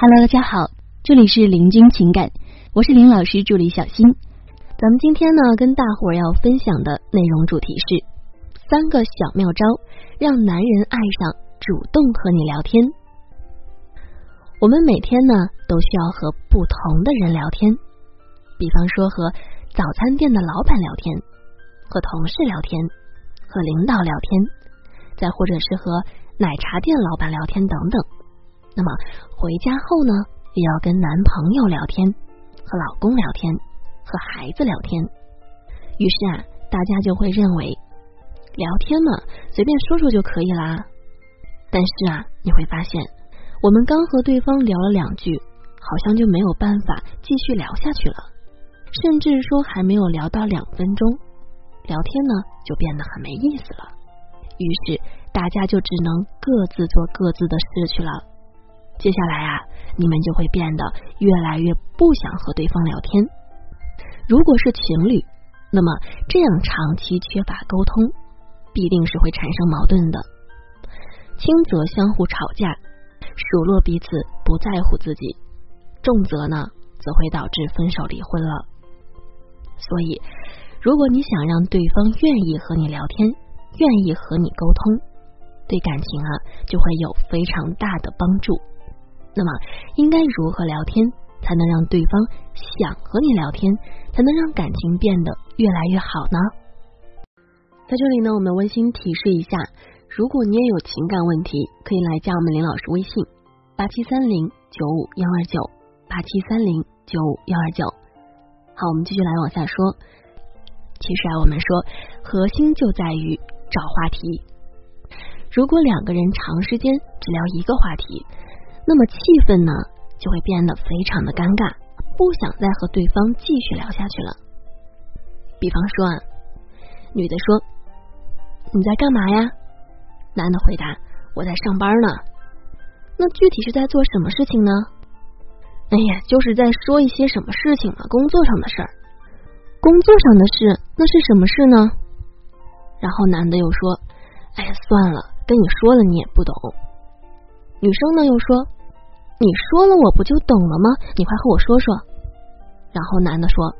Hello，大家好，这里是林君情感，我是林老师助理小新。咱们今天呢，跟大伙儿要分享的内容主题是三个小妙招，让男人爱上主动和你聊天。我们每天呢，都需要和不同的人聊天，比方说和早餐店的老板聊天，和同事聊天，和领导聊天，再或者是和奶茶店老板聊天等等。那么回家后呢，也要跟男朋友聊天，和老公聊天，和孩子聊天。于是啊，大家就会认为聊天嘛，随便说说就可以啦。但是啊，你会发现，我们刚和对方聊了两句，好像就没有办法继续聊下去了，甚至说还没有聊到两分钟，聊天呢就变得很没意思了。于是大家就只能各自做各自的事去了。接下来啊，你们就会变得越来越不想和对方聊天。如果是情侣，那么这样长期缺乏沟通，必定是会产生矛盾的。轻则相互吵架，数落彼此不在乎自己；重则呢，则会导致分手离婚了。所以，如果你想让对方愿意和你聊天，愿意和你沟通，对感情啊，就会有非常大的帮助。那么，应该如何聊天才能让对方想和你聊天，才能让感情变得越来越好呢？在这里呢，我们温馨提示一下，如果你也有情感问题，可以来加我们林老师微信八七三零九五幺二九八七三零九五幺二九。好，我们继续来往下说。其实啊，我们说核心就在于找话题。如果两个人长时间只聊一个话题，那么气氛呢，就会变得非常的尴尬，不想再和对方继续聊下去了。比方说啊，女的说：“你在干嘛呀？”男的回答：“我在上班呢。”那具体是在做什么事情呢？哎呀，就是在说一些什么事情嘛，工作上的事儿。工作上的事，那是什么事呢？然后男的又说：“哎呀，算了，跟你说了你也不懂。”女生呢又说。你说了我不就懂了吗？你快和我说说。然后男的说：“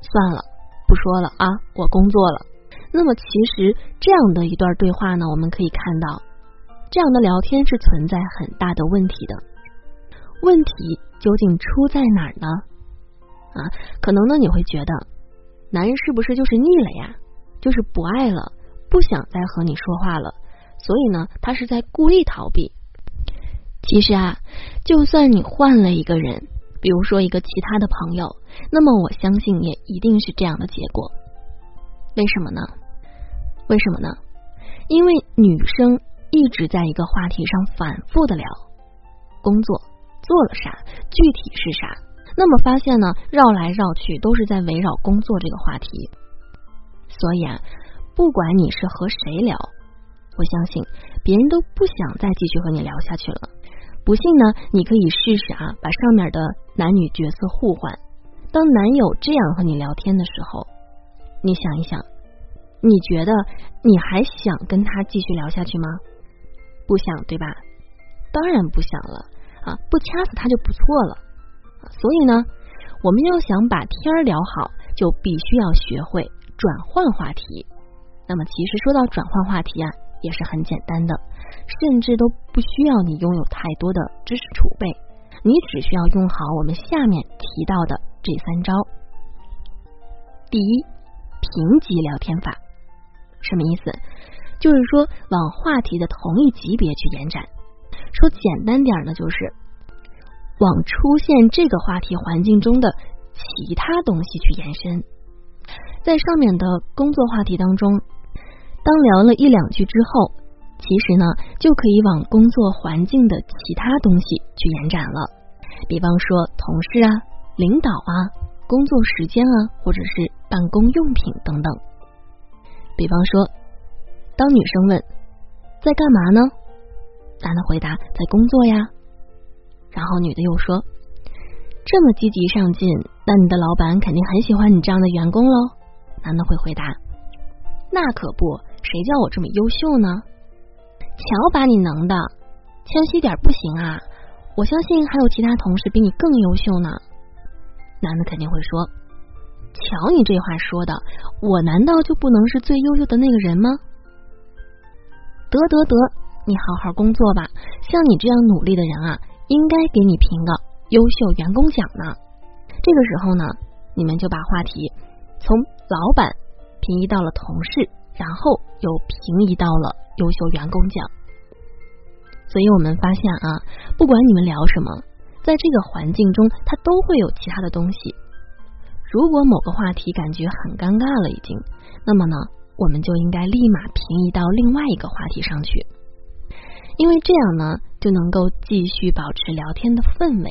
算了，不说了啊，我工作了。”那么其实这样的一段对话呢，我们可以看到，这样的聊天是存在很大的问题的。问题究竟出在哪儿呢？啊，可能呢你会觉得，男人是不是就是腻了呀？就是不爱了，不想再和你说话了，所以呢，他是在故意逃避。其实啊，就算你换了一个人，比如说一个其他的朋友，那么我相信也一定是这样的结果。为什么呢？为什么呢？因为女生一直在一个话题上反复的聊工作做了啥，具体是啥，那么发现呢，绕来绕去都是在围绕工作这个话题。所以啊，不管你是和谁聊，我相信别人都不想再继续和你聊下去了。不信呢？你可以试试啊，把上面的男女角色互换。当男友这样和你聊天的时候，你想一想，你觉得你还想跟他继续聊下去吗？不想对吧？当然不想了啊！不掐死他就不错了。所以呢，我们要想把天儿聊好，就必须要学会转换话题。那么，其实说到转换话题啊，也是很简单的。甚至都不需要你拥有太多的知识储备，你只需要用好我们下面提到的这三招。第一，评级聊天法，什么意思？就是说往话题的同一级别去延展。说简单点呢，就是往出现这个话题环境中的其他东西去延伸。在上面的工作话题当中，当聊了一两句之后。其实呢，就可以往工作环境的其他东西去延展了，比方说同事啊、领导啊、工作时间啊，或者是办公用品等等。比方说，当女生问在干嘛呢，男的回答在工作呀，然后女的又说这么积极上进，那你的老板肯定很喜欢你这样的员工喽。男的会回答那可不，谁叫我这么优秀呢？瞧把你能的，谦虚点不行啊！我相信还有其他同事比你更优秀呢。男的肯定会说：“瞧你这话说的，我难道就不能是最优秀的那个人吗？”得得得，你好好工作吧。像你这样努力的人啊，应该给你评个优秀员工奖呢。这个时候呢，你们就把话题从老板平移到了同事，然后又平移到了优秀员工奖。所以我们发现啊，不管你们聊什么，在这个环境中，它都会有其他的东西。如果某个话题感觉很尴尬了，已经，那么呢？我们就应该立马平移到另外一个话题上去，因为这样呢，就能够继续保持聊天的氛围，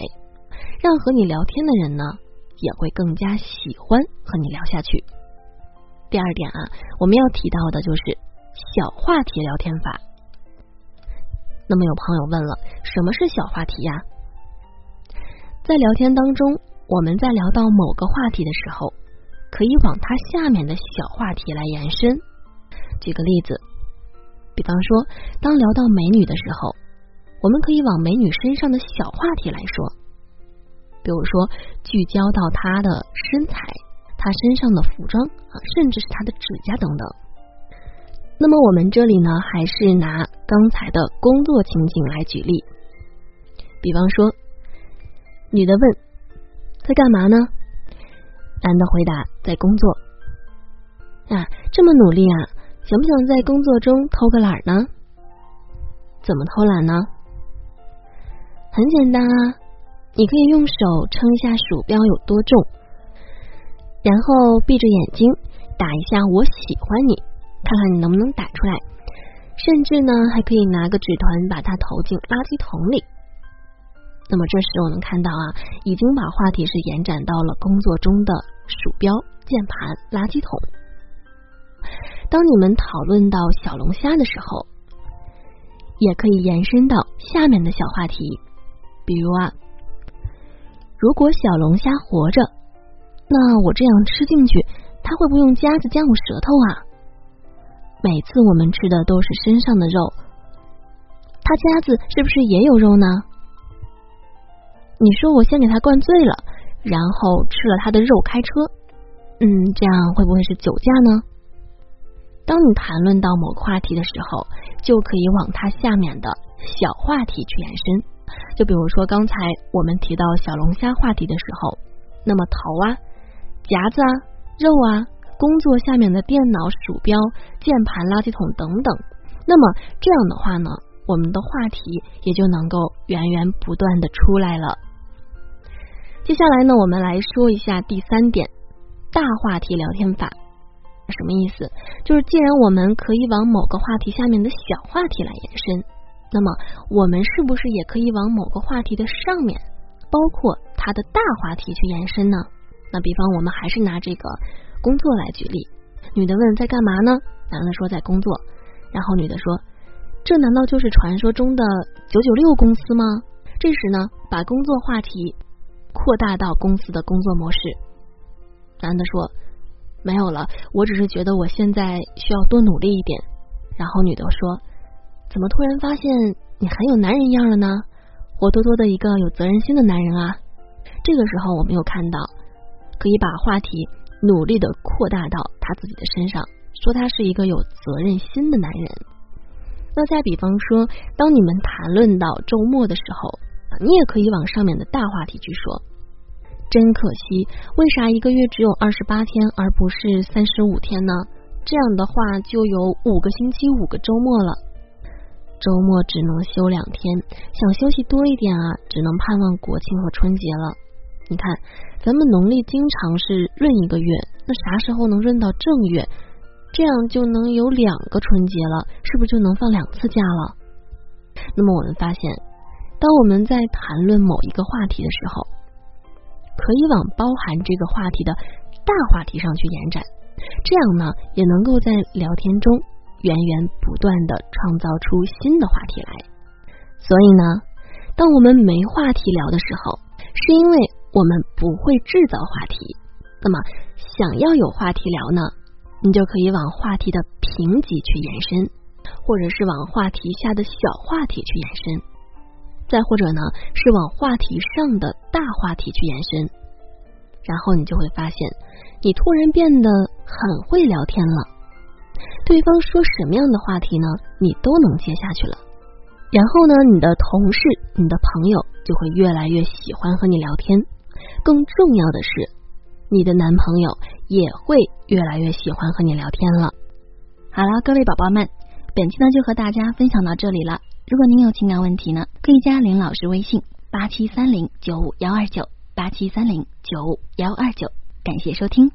让和你聊天的人呢也会更加喜欢和你聊下去。第二点啊，我们要提到的就是小话题聊天法。那么有朋友问了，什么是小话题呀？在聊天当中，我们在聊到某个话题的时候。可以往它下面的小话题来延伸。举个例子，比方说，当聊到美女的时候，我们可以往美女身上的小话题来说，比如说聚焦到她的身材、他身上的服装啊，甚至是他的指甲等等。那么我们这里呢，还是拿刚才的工作情景来举例，比方说，女的问：“在干嘛呢？”男的回答：“在工作啊，这么努力啊，想不想在工作中偷个懒呢？怎么偷懒呢？很简单啊，你可以用手称一下鼠标有多重，然后闭着眼睛打一下‘我喜欢你’，看看你能不能打出来。甚至呢，还可以拿个纸团把它投进垃圾桶里。”那么这时我们看到啊，已经把话题是延展到了工作中的鼠标、键盘、垃圾桶。当你们讨论到小龙虾的时候，也可以延伸到下面的小话题，比如啊，如果小龙虾活着，那我这样吃进去，它会不会用夹子夹我舌头啊？每次我们吃的都是身上的肉，它夹子是不是也有肉呢？你说我先给他灌醉了，然后吃了他的肉开车，嗯，这样会不会是酒驾呢？当你谈论到某个话题的时候，就可以往它下面的小话题去延伸。就比如说刚才我们提到小龙虾话题的时候，那么头啊、夹子啊、肉啊、工作下面的电脑、鼠标、键盘、垃圾桶等等，那么这样的话呢，我们的话题也就能够源源不断的出来了。接下来呢，我们来说一下第三点，大话题聊天法什么意思？就是既然我们可以往某个话题下面的小话题来延伸，那么我们是不是也可以往某个话题的上面，包括它的大话题去延伸呢？那比方我们还是拿这个工作来举例，女的问在干嘛呢？男的说在工作，然后女的说这难道就是传说中的九九六公司吗？这时呢，把工作话题。扩大到公司的工作模式。男的说：“没有了，我只是觉得我现在需要多努力一点。”然后女的说：“怎么突然发现你很有男人样了呢？活脱脱的一个有责任心的男人啊！”这个时候，我们又看到可以把话题努力的扩大到他自己的身上，说他是一个有责任心的男人。那再比方说，当你们谈论到周末的时候。你也可以往上面的大话题去说。真可惜，为啥一个月只有二十八天，而不是三十五天呢？这样的话就有五个星期五个周末了，周末只能休两天，想休息多一点啊，只能盼望国庆和春节了。你看，咱们农历经常是闰一个月，那啥时候能闰到正月？这样就能有两个春节了，是不是就能放两次假了？那么我们发现。当我们在谈论某一个话题的时候，可以往包含这个话题的大话题上去延展，这样呢，也能够在聊天中源源不断的创造出新的话题来。所以呢，当我们没话题聊的时候，是因为我们不会制造话题。那么，想要有话题聊呢，你就可以往话题的评级去延伸，或者是往话题下的小话题去延伸。再或者呢是往话题上的大话题去延伸，然后你就会发现，你突然变得很会聊天了。对方说什么样的话题呢，你都能接下去了。然后呢，你的同事、你的朋友就会越来越喜欢和你聊天。更重要的是，你的男朋友也会越来越喜欢和你聊天了。好了，各位宝宝们，本期呢就和大家分享到这里了。如果您有情感问题呢，可以加林老师微信八七三零九五幺二九八七三零九五幺二九。感谢收听。